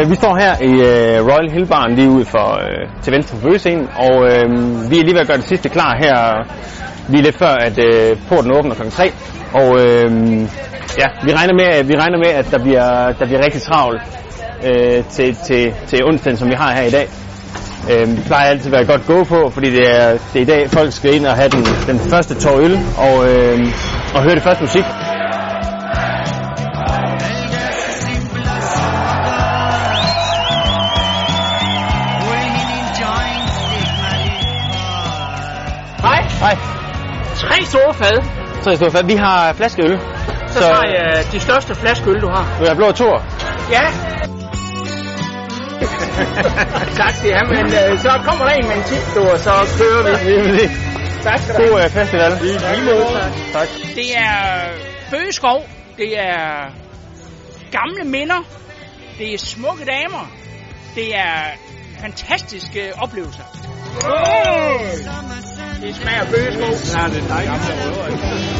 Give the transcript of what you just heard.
Øh, vi står her i øh, Royal Hill Barn lige ud for, øh, til venstre for bøgescenen, og øh, vi er lige ved at gøre det sidste klar her, lige lidt før, at øh, porten åbner kl. 3. Og øh, ja, vi regner med, vi regner med at der bliver, der bliver rigtig travlt øh, til, til, til onsdagen, som vi har her i dag. Øh, det plejer altid at være godt gå på, fordi det er, det er i dag, folk skal ind og have den, den første tår øl og, øh, og høre det første musik. Hej, Tre store fad. så er det Vi har flaskeøl. Så, så tager jeg de største flaskeøl, du har. Du er blå tor. Ja. tak til jer, men øh, så kommer der en med en tip, du, og så kører vi. Tak skal du God have. uh, festival. Lige måde, tak. Tak. Det er Bøgeskov. Det er gamle minder. Det er smukke damer. Det er fantastiske oplevelser. Det smager bøgeskov. Ja, det er dejligt.